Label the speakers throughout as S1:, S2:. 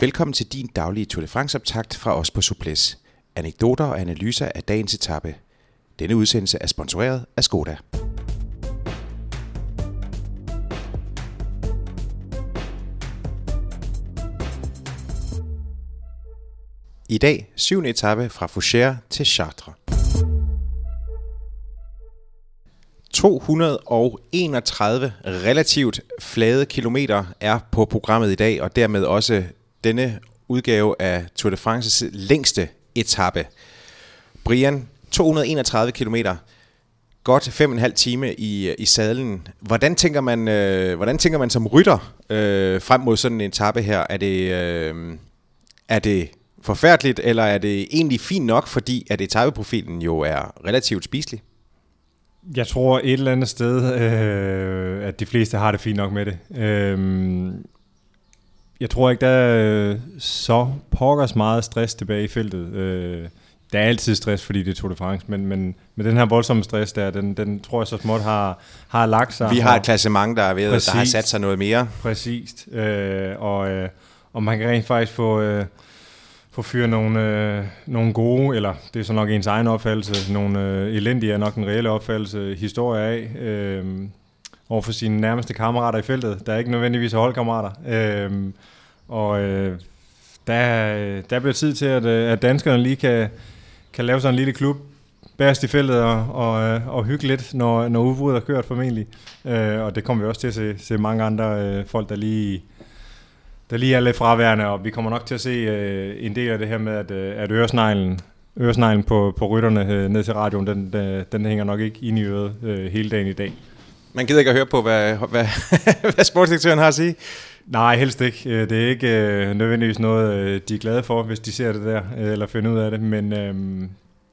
S1: Velkommen til din daglige Tour de France-optakt fra os på Suples. Anekdoter og analyser af dagens etape. Denne udsendelse er sponsoreret af Skoda. I dag syvende etape fra Foucher til Chartres. 231 relativt flade kilometer er på programmet i dag, og dermed også denne udgave af Tour de France's længste etape. Brian, 231 km, godt fem og en halv time i, i sadlen. Hvordan tænker man, øh, hvordan tænker man som rytter øh, frem mod sådan en etape her? Er det, øh, er det forfærdeligt, eller er det egentlig fint nok, fordi at etapeprofilen jo er relativt spiselig?
S2: Jeg tror et eller andet sted, øh, at de fleste har det fint nok med det. Øh, jeg tror ikke, der er så pokkers meget stress tilbage i feltet. Øh, der er altid stress, fordi det er Tour de France, men, men med den her voldsomme stress der, den, den tror jeg så småt har, har lagt sig.
S1: Vi har et klassement, der er ved, præcis, der har sat sig noget mere.
S2: Præcis, øh, og, øh, og man kan rent faktisk få... Øh, få fyre nogle, øh, nogle gode, eller det er så nok ens egen opfattelse, nogle øh, elendige er nok den reelle opfattelse, historie af, øh, over for sine nærmeste kammerater i feltet, der er ikke nødvendigvis holdkammerater. Øh, og øh, der, der bliver tid til, at, øh, at danskerne lige kan, kan lave sådan en lille klub, bærest i feltet og, og, øh, og hygge lidt, når, når udbruddet er kørt formentlig. Øh, og det kommer vi også til at se, se mange andre øh, folk, der lige der lige er lidt fraværende, og vi kommer nok til at se øh, en del af det her med, at, øh, at øresneglen, øresneglen på, på rytterne øh, ned til radioen, den, den, den hænger nok ikke ind i øret øh, hele dagen i dag.
S1: Man gider ikke at høre på, hvad, hvad, hvad sportsdirektøren har at sige?
S2: Nej, helst ikke. Øh, det er ikke øh, nødvendigvis noget, øh, de er glade for, hvis de ser det der, øh, eller finder ud af det, men øh,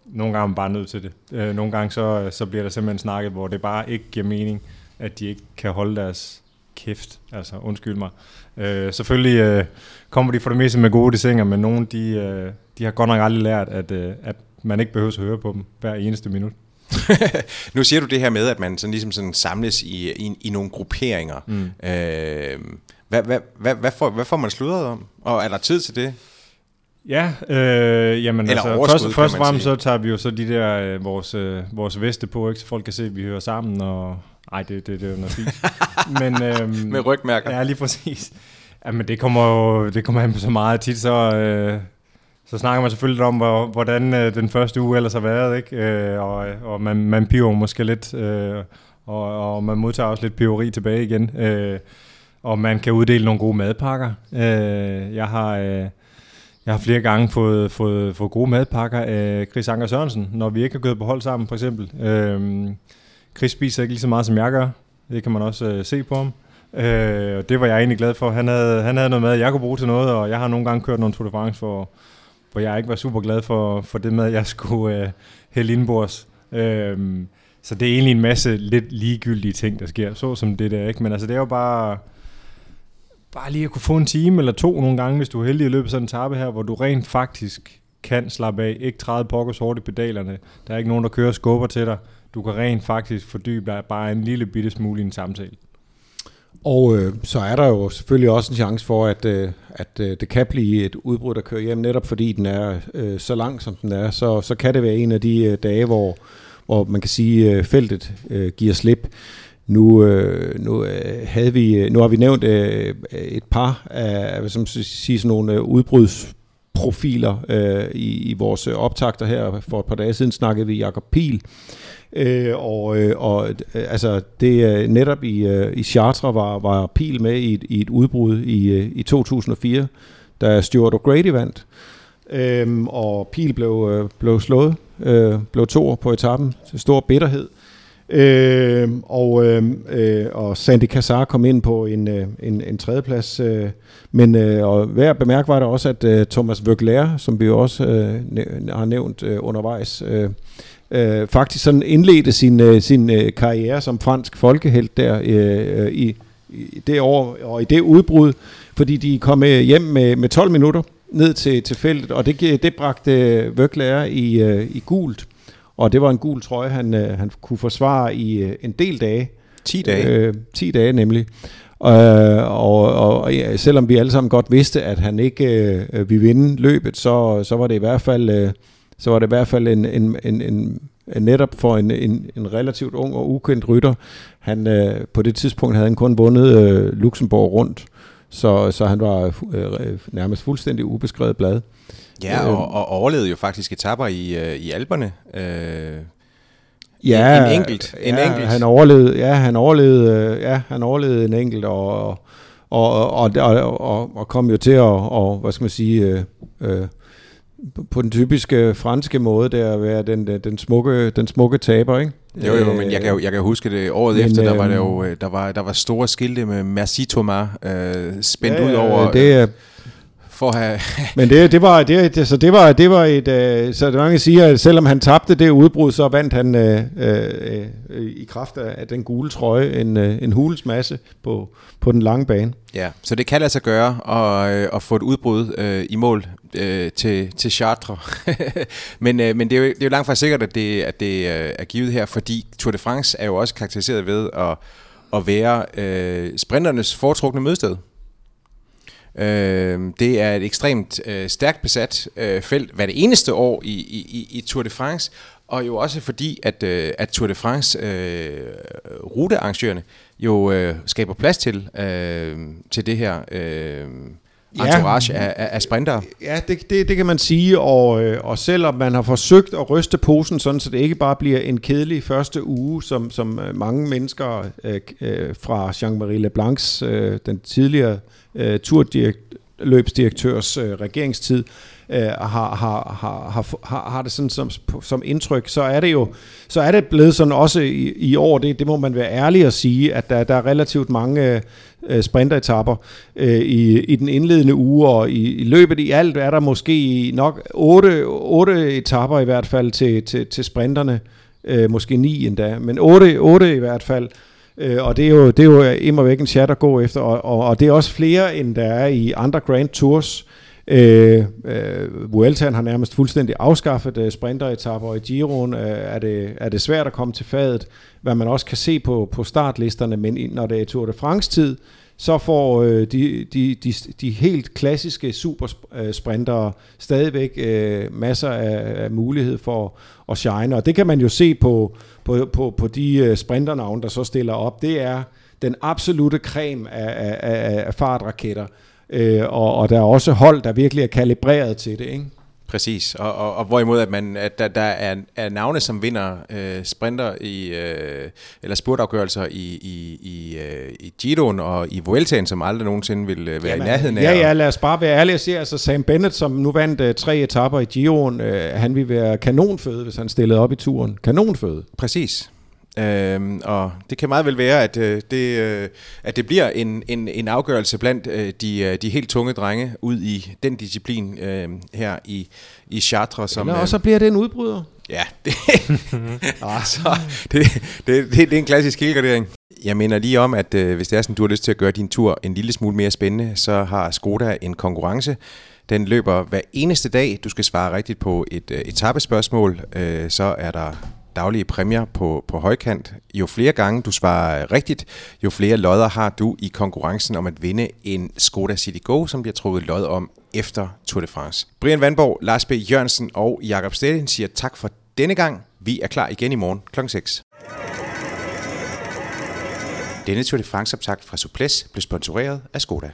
S2: nogle gange er man bare nødt til det. Øh, nogle gange så, så bliver der simpelthen snakket, hvor det bare ikke giver mening, at de ikke kan holde deres kæft, altså undskyld mig. Øh, selvfølgelig øh, kommer de for det meste med gode desinger, men nogle de, øh, de har godt nok aldrig lært, at, øh, at man ikke behøver at høre på dem hver eneste minut.
S1: nu siger du det her med, at man sådan ligesom sådan samles i, i, i nogle grupperinger. Mm. Øh, hvad, hvad, hvad, hvad, får, hvad får man sludret om? Og er der tid til det?
S2: Ja, øh, jamen Eller altså, først, først og fremmest så tager vi jo så de der, øh, vores, øh, vores veste på, ikke, så folk kan se, at vi hører sammen, og nej, det, det, det er jo noget fint.
S1: men, øhm, Med rygmærker.
S2: Ja, lige præcis. Jamen det kommer jo det kommer an på så meget tit, så, øh, så snakker man selvfølgelig om, hvor, hvordan øh, den første uge ellers har været, ikke? Øh, og, og man, man piver måske lidt, øh, og, og man modtager også lidt piveri tilbage igen. Øh, og man kan uddele nogle gode madpakker. Øh, jeg har... Øh, jeg har flere gange fået, fået, fået gode madpakker af Chris Anker Sørensen, når vi ikke har gået på hold sammen, for eksempel. Øhm, Chris spiser ikke lige så meget, som jeg gør. Det kan man også øh, se på ham. Øh, og det var jeg egentlig glad for. Han havde, han havde noget mad, jeg kunne bruge til noget, og jeg har nogle gange kørt nogle Tour de France, for, hvor jeg ikke var super glad for, for det mad, jeg skulle øh, hælde indbords. Øh, så det er egentlig en masse lidt ligegyldige ting, der sker, så som det der, ikke? Men altså, det er jo bare, bare lige at kunne få en time eller to nogle gange, hvis du er heldig i løbe sådan en tappe her, hvor du rent faktisk kan slappe af, ikke træde pokkers hårdt i pedalerne, der er ikke nogen, der kører skubber til dig, du kan rent faktisk fordybe dig bare en lille bitte smule i en samtale.
S3: Og øh, så er der jo selvfølgelig også en chance for, at, øh, at øh, det kan blive et udbrud, der kører hjem, netop fordi den er øh, så lang, som den er. Så, så kan det være en af de øh, dage, hvor, hvor man kan sige, øh, feltet øh, giver slip. Nu, øh, nu, øh, havde vi, øh, nu har vi nævnt øh, et par af hvad som sige, sådan nogle øh, udbrudsprofiler øh, i, i vores øh, optagter her. For et par dage siden snakkede vi Jakob Pil, Øh, og øh, og altså det netop i, øh, i Chartres var, var Pil med i et, i et udbrud i, øh, i 2004, da Stuart O'Grady vandt. Øhm, og Pil blev, øh, blev slået, øh, blev to på etappen til stor bitterhed. Øh, Øh, og, øhm, øh, og Sandy Kassar kom ind på en, øh, en, en tredjeplads. Øh, men øh, og værd at bemærke var der også, at øh, Thomas Vøgler, som vi jo også øh, har nævnt øh, undervejs, øh, øh, faktisk sådan indledte sin, øh, sin øh, karriere som fransk folkehelt der øh, i, i det år og i det udbrud, fordi de kom øh, hjem med, med 12 minutter ned til, til feltet, og det, det bragte Vøgler i, øh, i gult. Og det var en gul trøje, han, øh, han kunne forsvare i øh, en del dage.
S1: 10 dage?
S3: Øh, 10 dage nemlig. Øh, og, og, og ja, selvom vi alle sammen godt vidste, at han ikke øh, ville vinde løbet, så, så var det i hvert fald, øh, så var det i hvert fald en, en, en, en netop for en, en, en relativt ung og ukendt rytter. Han, øh, på det tidspunkt havde han kun vundet øh, Luxembourg rundt, så, så han var øh, nærmest fuldstændig ubeskrevet blad.
S1: Ja, og, og overlevede jo faktisk etapper i, øh, i Alperne. Øh,
S3: ja,
S1: en, en enkelt. En
S3: ja,
S1: enkelt.
S3: Han overlevede, ja, han overlevede, øh, ja, han overlevede en enkelt, og, og, og, og, og, og, og kom jo til at, og, hvad skal man sige, øh, øh, på den typiske franske måde, der at være den, den, smukke, den smukke taber, ikke?
S1: Jo, jo, men jeg kan, jo, jeg kan huske det. Året men, efter, der var, der, jo, øh, der, var, der var store skilte med Merci Thomas øh, spændt ja, ud over...
S3: Det er,
S1: for at have...
S3: Men det, det var, det, det, så det var, det var et, øh, så det mange siger, at selvom han tabte det udbrud, så vandt han øh, øh, øh, i kraft af, af den gule trøje en, øh, en hulens masse på, på den lange bane.
S1: Ja, så det kan lade sig gøre at, øh, at få et udbrud øh, i mål øh, til, til Chartres. men øh, men det, er jo, det er jo langt fra sikkert, at det, at det øh, er givet her, fordi Tour de France er jo også karakteriseret ved at, at være øh, sprinternes foretrukne mødested. Øh, det er et ekstremt øh, stærkt besat øh, felt hver det eneste år i, i, i Tour de France, og jo også fordi, at, øh, at Tour de France øh, rutearrangørerne jo øh, skaber plads til, øh, til det her øh, entourage ja, af, af, sprinter.
S3: Ja, det, det, det kan man sige, og, øh, og selvom man har forsøgt at ryste posen, sådan så det ikke bare bliver en kedelig første uge, som, som øh, mange mennesker øh, øh, fra Jean-Marie Leblancs, øh, den tidligere øh, turløbsdirektørs øh, regeringstid, øh, har, har, har, har, har det sådan som, som indtryk, så er det jo så er det blevet sådan også i, i år, det, det må man være ærlig at sige, at der, der er relativt mange øh, sprinteretapper øh, i, i den indledende uge, og i, i løbet i alt er der måske nok otte, otte etapper i hvert fald til, til, til sprinterne, øh, måske ni endda, men otte, otte i hvert fald, Øh, og det er jo, det er jo imod væk en chat at gå efter, og, og, og det er også flere, end der er i andre Grand Tours. Øh, Øh, øh, Vueltaen har nærmest fuldstændig afskaffet øh, sprinteretapper, og i Giroen. Øh, er, det, er det svært at komme til fadet, hvad man også kan se på, på startlisterne, men når det er Tour de France-tid, så får øh, de, de, de, de helt klassiske supersprintere stadigvæk øh, masser af, af mulighed for at shine, og det kan man jo se på, på, på, på de øh, sprinternavne, der så stiller op. Det er den absolute creme af, af, af fartraketter, øh, og, og der er også hold, der virkelig er kalibreret til det, ikke?
S1: Præcis, og, og, og hvorimod at, man, at der, der er, er navne, som vinder øh, sprinter i, øh, eller spurtafgørelser i, i, i, øh, i Giroen og i Vueltaen, som aldrig nogensinde vil øh, være Jamen, i nærheden af.
S3: Ja, ja, lad os bare være ærlige og sige, altså Sam Bennett, som nu vandt øh, tre etapper i Giroen, øh, han vil være kanonføde, hvis han stillede op i turen. Kanonføde.
S1: Præcis. Øhm, og det kan meget vel være, at, øh, det, øh, at det bliver en, en, en afgørelse blandt øh, de, øh, de helt tunge drenge ud i den disciplin øh, her i, i Chartres.
S3: Som, Eller også øh, bliver det en udbryder.
S1: Ja, det, altså, det, det, det, det er en klassisk helgardering. Jeg mener lige om, at øh, hvis det er sådan, du har lyst til at gøre din tur en lille smule mere spændende, så har Skoda en konkurrence. Den løber hver eneste dag. Du skal svare rigtigt på et øh, etappespørgsmål. Øh, så er der daglige præmier på, på højkant. Jo flere gange du svarer rigtigt, jo flere lodder har du i konkurrencen om at vinde en Skoda City Go, som bliver trukket lod om efter Tour de France. Brian Vandborg, Lars B. Jørgensen og Jakob Stedin siger tak for denne gang. Vi er klar igen i morgen kl. 6. Denne Tour de France optakt fra Suples blev sponsoreret af Skoda.